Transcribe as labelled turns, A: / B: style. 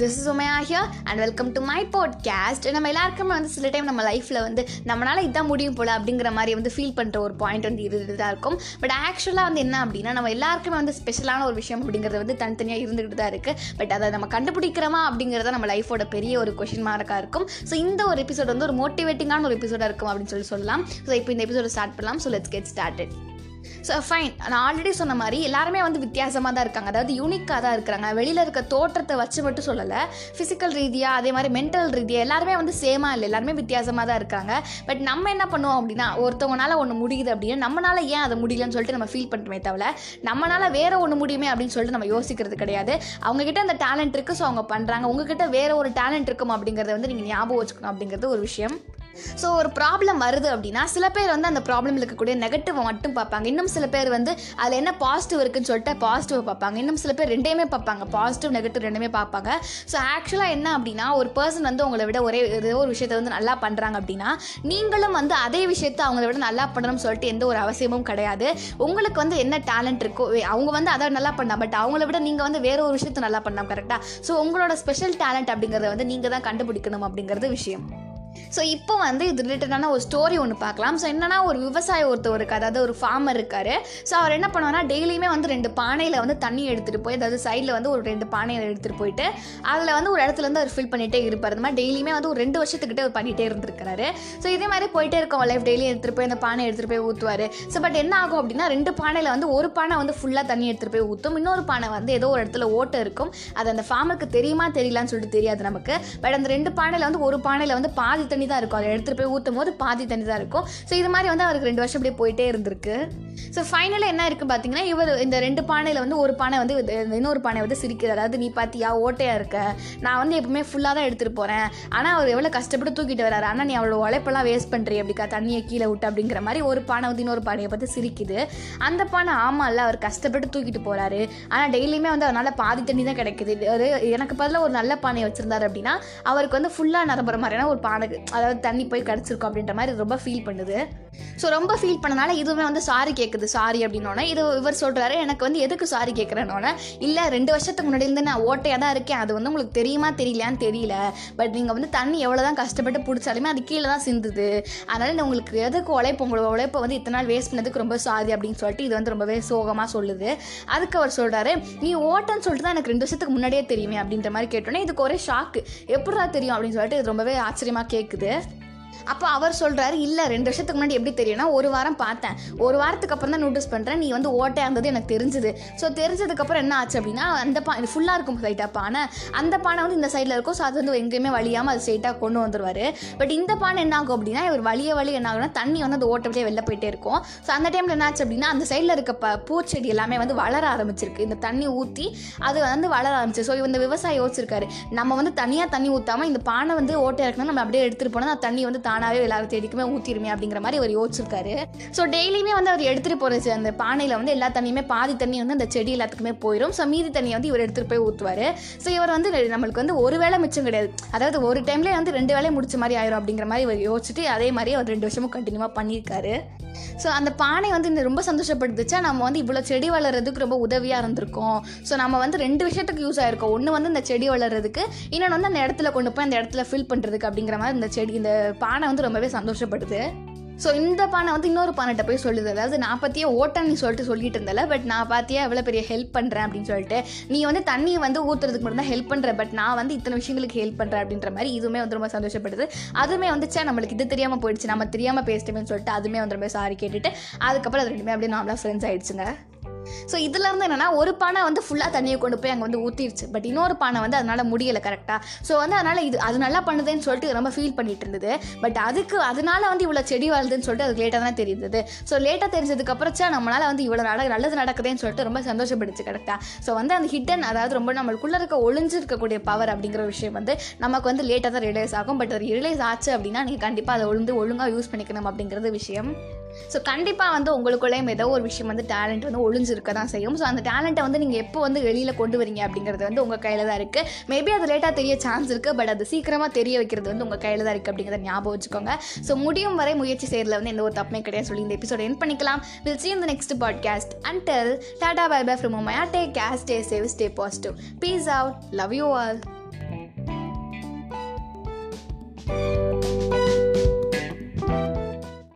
A: This is Umaiya here and welcome to my podcast நம்ம எல்லாருக்குமே வந்து சில டைம் நம்ம லைஃப்பில் வந்து நம்மளால் இதான் முடியும் போல் அப்படிங்கிற மாதிரி வந்து ஃபீல் பண்ணுற ஒரு பாயிண்ட் வந்து இது தான் இருக்கும். பட் ஆக்சுவலாக வந்து என்ன அப்படின்னா நம்ம எல்லாருக்குமே வந்து ஸ்பெஷலான ஒரு விஷயம் அப்படிங்கிறது வந்து தனித்தனியாக இருந்துகிட்டு தான் இருக்குது பட் அதை நம்ம கண்டுபிடிக்கிறோமா அப்படிங்கிறத நம்ம லைஃபோட பெரிய ஒரு கொஷின் மார்க்காக இருக்கும். ஸோ இந்த ஒரு எபிசோட் வந்து ஒரு மோட்டிவேட்டிங்கான ஒரு எபிசோடாக இருக்கும் அப்படின்னு சொல்லி சொல்லலாம். ஸோ இப்போ இந்த எபிசோட ஸ்டார்ட் பண்ணலாம். So let's get started so fine நான் ஆல்ரெடி சொன்ன மாதிரி எல்லாருமே வந்து வித்தியாசமாக தான் இருக்காங்க. அதாவது யூனிக்காக தான் இருக்கிறாங்க. வெளியில் இருக்க தோற்றத்தை வச்சு மட்டும் சொல்லலை. ஃபிசிக்கல் ரீதியாக அதே மாதிரி மென்டல் ரீதியாக எல்லாருமே வந்து சேமாக இல்லை. எல்லாருமே வித்தியாசமாக தான் இருக்காங்க. பட் நம்ம என்ன பண்ணுவோம் அப்படின்னா ஒருத்தவங்களால ஒன்று முடியுது அப்படின்னா நம்மளால ஏன் அதை முடியலன்னு சொல்லிட்டு நம்ம ஃபீல் பண்ணுறோமே தவிர நம்மளால வேற ஒன்று முடியுமே அப்படின்னு சொல்லிட்டு நம்ம யோசிக்கிறது கிடையாது. அவங்கக்கிட்ட அந்த டேலண்ட் இருக்குது ஸோ அவங்க பண்ணுறாங்க உங்ககிட்ட வேற ஒரு டேலண்ட் இருக்கும் அப்படிங்கிறத வந்து நீங்கள் ஞாபகம் வச்சுக்கணும் அப்படிங்கிறது ஒரு விஷயம். ஸோ ஒரு ப்ராப்ளம் வருது அப்படின்னா சில பேர் வந்து அந்த ப்ராப்ளம் இருக்கக்கூடிய நெகட்டிவ் மட்டும் பார்ப்பாங்க. இன்னும் சில பேர் வந்து அதில் என்ன பாசிட்டிவ் இருக்குன்னு சொல்லிட்டு பாசிட்டிவ் பார்ப்பாங்க. இன்னும் சில பேர் ரெண்டையுமே பார்ப்பாங்க. பாசிட்டிவ் நெகட்டிவ் ரெண்டுமே பார்ப்பாங்க. ஸோ ஆக்சுவலாக என்ன அப்படின்னா ஒரு பர்சன் வந்து உங்களை விட ஒரே ஏதோ ஒரு விஷயத்தை வந்து நல்லா பண்ணுறாங்க அப்படின்னா நீங்களும் வந்து அதே விஷயத்தை அவங்கள விட நல்லா பண்ணணும்னு சொல்லிட்டு எந்த ஒரு அவசியமும் கிடையாது. உங்களுக்கு வந்து என்ன டேலண்ட் இருக்கோ வே- அவங்க வந்து அதை நல்லா பண்ணா பட் அவங்கள விட நீங்கள் வந்து வேற ஒரு விஷயத்தை நல்லா பண்ணலாம் கரெக்டாக ஸோ உங்களோட ஸ்பெஷல் டேலண்ட் அப்படிங்கிறத வந்து நீங்கள் தான் கண்டுபிடிக்கணும் அப்படிங்கிறது விஷயம். ஸோ இப்போ வந்து இது ரிலேட்டடான ஒரு ஸ்டோரி ஒன்று பார்க்கலாம். ஸோ என்னென்னா ஒரு விவசாயி ஒருத்தர் இருக்கு அதாவது ஒரு ஃபார்மர் இருக்கார். ஸோ அவர் என்ன பண்ணுவார்னா டெய்லியுமே வந்து ரெண்டு பானையில் வந்து தண்ணி எடுத்துகிட்டு போய் அதாவது சைடில் வந்து ஒரு ரெண்டு பானையை எடுத்துகிட்டு போயிட்டு அதில் வந்து ஒரு இடத்துல இருந்து அவர் ஃபில் பண்ணிகிட்டே இருப்பார். இந்த மாதிரி டெய்லியுமே வந்து ஒரு ரெண்டு வருஷத்துக்கிட்டே அவர் பண்ணிகிட்டே இருந்திருக்காரு ஸோ இதே மாதிரி போயிட்டே இருக்கும் லைஃப் டெய்லி எடுத்துகிட்டு போய் அந்த பானை எடுத்துகிட்டு போய் ஊற்றுவார் ஸோ பட் என்ன ஆகும் அப்படின்னா ரெண்டு பானையில் வந்து ஒரு பானை வந்து ஃபுல்லாக தண்ணி எடுத்துகிட்டு போய் ஊற்றும் இன்னொரு பானை வந்து ஏதோ ஒரு இடத்துல ஓட்டை இருக்கும். அது அந்த ஃபார்மருக்கு தெரியுமா தெரியலான்னு சொல்லிட்டு தெரியாது நமக்கு. பட் அந்த ரெண்டு பானையில் வந்து ஒரு பானையில் வந்து பாதி தண்ணி தான் இருக்கும். அதை எடுத்துகிட்டு போய் ஊற்றும் போது பாதி தண்ணி தான் இருக்கும். ஸோ இது மாதிரி வந்து அவருக்கு ரெண்டு வருஷம் அப்படியே போயிட்டே இருந்திருக்கு. ஸோ ஃபைனலாக என்ன இருக்குது பார்த்தீங்கன்னா இவர் இந்த ரெண்டு பானையில் வந்து ஒரு பானை வந்து இன்னொரு பானை வந்து சிரிக்குது அதாவது நீ பார்த்தியா ஓட்டையாக இருக்க? நான் வந்து எப்பவுமே ஃபுல்லாக தான் எடுத்துகிட்டு போகிறேன் ஆனால் அவர் எவ்வளோ கஷ்டப்பட்டு தூக்கிட்டு வராரு ஆனால் நீ அவ்வளோ உழைப்பெல்லாம் வேஸ்ட் பண்ணுறீ அப்படிக்கா தண்ணியை கீழே விட்டு? அப்படிங்கிற மாதிரி ஒரு பானை வந்து இன்னொரு பானையை பார்த்து சிரிக்குது. அந்த பானை ஆமாம்ல அவர் கஷ்டப்பட்டு தூக்கிட்டு போகிறாரு ஆனால் டெய்லியுமே வந்து அவனால் பாதி தண்ணி தான் கிடைக்குது. ஒரு எனக்கு பதிலாக ஒரு நல்ல பானையை வச்சுருந்தாரு அப்படின்னா அவருக்கு வந்து ஃபுல்லாக நிரம்புற மாதிரியான ஒரு பானை அதாவது தண்ணி போய் கிடச்சிருக்கும் அப்படின்ற மாதிரி ரொம்ப ஃபீல் பண்ணுது. ஸோ ரொம்ப ஃபீல் பண்ணனால இதுவுமே வந்து சாரி கேட்குது சாரி அப்படின்னோடனே இது இவர் சொல்கிறாரு எனக்கு வந்து எதுக்கு சாரி கேட்குறேன்னொன்னே இல்லை ரெண்டு வருஷத்துக்கு முன்னாடி இருந்து நான் ஓட்டையாக தான் இருக்கேன். அது வந்து உங்களுக்கு தெரியுமா தெரியலையான்னு தெரியல. பட் நீங்கள் வந்து தண்ணி எவ்வளோ தான் கஷ்டப்பட்டு பிடிச்சாலுமே அது கீழே தான் சிந்துது. அதனால் நான் உங்களுக்கு எதுக்கு உழைப்பு உங்களோட உழைப்பை வந்து இத்தனை நாள் வேஸ்ட் பண்ணதுக்கு ரொம்ப சாரி அப்படின்னு சொல்லிட்டு இது வந்து ரொம்பவே சோகமாக சொல்லுது. அதுக்கு அவர் சொல்கிறாரு நீ ஓட்டன்னு சொல்லிட்டு தான் எனக்கு ரெண்டு வருஷத்துக்கு முன்னாடியே தெரியுமே அப்படின்ற மாதிரி கேட்டோன்னே இதுக்கு ஒரே ஷாக்கு எப்படிடா தெரியும்? அப்படின்னு சொல்லிட்டு இது ரொம்பவே ஆச்சரியமாக கேட்குது அப்போ அவர் சொல்கிறாரு இல்லை ரெண்டு வருஷத்துக்கு முன்னாடி எப்படி தெரியும்னா ஒரு வாரம் பார்த்தேன். ஒரு வாரத்துக்கு அப்புறம் தான் நோட்டீஸ் பண்ணுறேன் நீ வந்து ஓட்டையாக இருந்தது எனக்கு தெரிஞ்சுது. ஸோ தெரிஞ்சதுக்கப்புறம் என்ன ஆச்சு அப்படின்னா அந்த பா இது ஃபுல்லாக இருக்கும் சைட்டாக பானை. அந்த பானை வந்து இந்த சைடில் இருக்கும். ஸோ அது வந்து எங்கேயுமே வழியாமல் அது ஸ்ட்ரைட்டாக கொண்டு வந்துருவார். பட் இந்த பானை என்ன ஆகும் அப்படின்னா இவர் வழிய வழி என்ன ஆகும்னா தண்ணி வந்து அந்த ஓட்டப்படியே வெளில போயிட்டே இருக்கும். ஸோ அந்த டைமில் என்ன ஆச்சு அப்படின்னா அந்த சைடில் இருக்க ப பூச்செடி எல்லாமே வந்து வளர ஆரம்பிச்சிருக்கு. இந்த தண்ணி ஊற்றி அது வந்து வளர ஆரம்பிச்சு. ஸோ இந்த விவசாயி யோசிச்சிருக்காரு. நம்ம வந்து தனியாக தண்ணி ஊற்றாமல் இந்த பானை வந்து ஓட்டை இருக்கணும் நம்ம அப்படியே எடுத்துகிட்டு போனால் தண்ணி வந்து தானாகவே எல்லா தேடிக்குமே ஊற்றிடுமே அப்படிங்கிற மாதிரி அவர் யோசிச்சிருக்காரு. ஸோ டெய்லியுமே வந்து அவர் எடுத்துகிட்டு போகிற அந்த பானையில் வந்து எல்லா தண்ணியுமே பாதி தண்ணி வந்து அந்த செடி எல்லாத்துக்குமே போயிடும் ஸோ மீதி தண்ணியை வந்து இவர் எடுத்துகிட்டு போய் ஊற்றுவார் ஸோ இவர் வந்து நம்மளுக்கு வந்து ஒரு வேளை மிச்சம் கிடையாது. அதாவது ஒரு டைம்லேயே வந்து ரெண்டு வேலையை முடிச்ச மாதிரி ஆயிரும் அப்படிங்கிற மாதிரி இவர் யோசிச்சுட்டு அதே மாதிரி அவர் ரெண்டு வருஷமும் கண்டினியூவாக பண்ணியிருக்காரு. ஸோ அந்த பானை வந்து இந்த ரொம்ப சந்தோஷப்படுத்துச்சா நம்ம வந்து இவ்வளோ செடி வளர்கிறதுக்கு ரொம்ப உதவியாக இருந்திருக்கோம். ஸோ நம்ம வந்து ரெண்டு விஷயத்துக்கு யூஸ் ஆயிருக்கோம். ஒன்று வந்து இந்த செடி வளர்கிறதுக்கு இன்னொன்று வந்து அந்த இடத்துல கொண்டு போய் அந்த இடத்துல ஃபில் பண்ணுறதுக்கு அப்படிங்கிற மாதிரி இந்த செடி இந்த பா பானை வந்து ரொம்பவே சந்தோஷப்படுது. ஸோ இந்த பானை வந்து இன்னொரு பானைகிட்ட போய் சொல்லுது. அதாவது நான் பற்றியே ஓட்டன்னு நீ சொல்லிட்டு சொல்லிட்டு இருந்தல பட் நான் பார்த்தியா எவ்வளோ பெரிய ஹெல்ப் பண்ணுறேன் அப்படின்னு சொல்லிட்டு நீ வந்து தண்ணியை வந்து ஊற்றுறதுக்கு மட்டும் தான் ஹெல்ப் பண்ணுற பட் நான் வந்து இத்தனை விஷயங்களுக்கு ஹெல்ப் பண்ணுறேன் அப்படின்ற மாதிரி இதுவுமே வந்து ரொம்ப சந்தோஷப்படுது. அதுவுமே வந்துச்சா நம்மளுக்கு இது தெரியாமல் போயிடுச்சு நம்ம தெரியாமல் பேசிட்டோமேன்னு சொல்லிட்டு அதுவுமே வந்து ரொம்ப சாரி கேட்டுட்டு அதுக்கப்புறம் அது ரெண்டுமே அப்படியே நார்மலாக ஃப்ரெண்ட்ஸ் ஆயிடுச்சுங்க. ஸோ இதுல இருந்து என்னன்னா ஒரு பானை வந்து ஃபுல்லாக தண்ணியை கொண்டு போய் அங்கே வந்து ஊற்றிடுச்சு பட் இன்னொரு பானை வந்து அதனால முடியலை கரெக்டாக ஸோ வந்து அதனால இது அது நல்லா பண்ணுதுன்னு சொல்லிட்டு ரொம்ப ஃபீல் பண்ணிட்டு இருந்தது. பட் அதுக்கு அதனால வந்து இவ்வளோ செடி வளருதுன்னு சொல்லிட்டு அது லேட்டாக தான் தெரியுது ஸோ லேட்டாக தெரிஞ்சதுக்கு அப்புறம் நம்மளால வந்து இவ்வளோ நட நல்லது நடக்குதுன்னு சொல்லிட்டு ரொம்ப சந்தோஷப்படுச்சு கரெக்டாக ஸோ வந்து அந்த ஹிட்டன் அதாவது ரொம்ப நம்மளுக்குள்ள இருக்க ஒளிஞ்சிருக்கக்கூடிய பவர் அப்படிங்கிற விஷயம் வந்து நமக்கு வந்து லேட்டாக தான் ரியலைஸ் ஆகும். பட் அது ரியலைஸ் ஆச்சு அப்படின்னா நீங்கள் கண்டிப்பாக அதை ஒழுந்து ஒழுங்காக யூஸ் பண்ணிக்கணும் அப்படிங்கிறது விஷயம். ஸோ கண்டிப்பாக வந்து உங்களுக்குள்ளேயும் ஏதோ ஒரு விஷயம் வந்து டேலண்ட் வந்து ஒழிஞ்சிருக்க தான் செய்யும். ஸோ அந்த டேலண்ட்டை வந்து நீங்கள் எப்போ வந்து வெளியில் கொண்டு வரீங்க அப்படிங்கிறது வந்து உங்கள் கையில் தான் இருக்குது மேபி அது லேட்டாக தெரிய சான்ஸ் இருக்குது பட் அது சீக்கிரமாக தெரிய வைக்கிறது வந்து உங்கள் கையில் தான் இருக்குது அப்படிங்கிறத ஞாபகம் வச்சுக்கோங்க. ஸோ முடியும் வரை முயற்சி செய்கிறதுல வந்து எந்த ஒரு தப்புமே கிடையாது சொல்லி இந்த எபிசோட என் பண்ணிக்கலாம். Will see in the next podcast until tata bye bye from Maya take care stay safe stay positive peace out love you all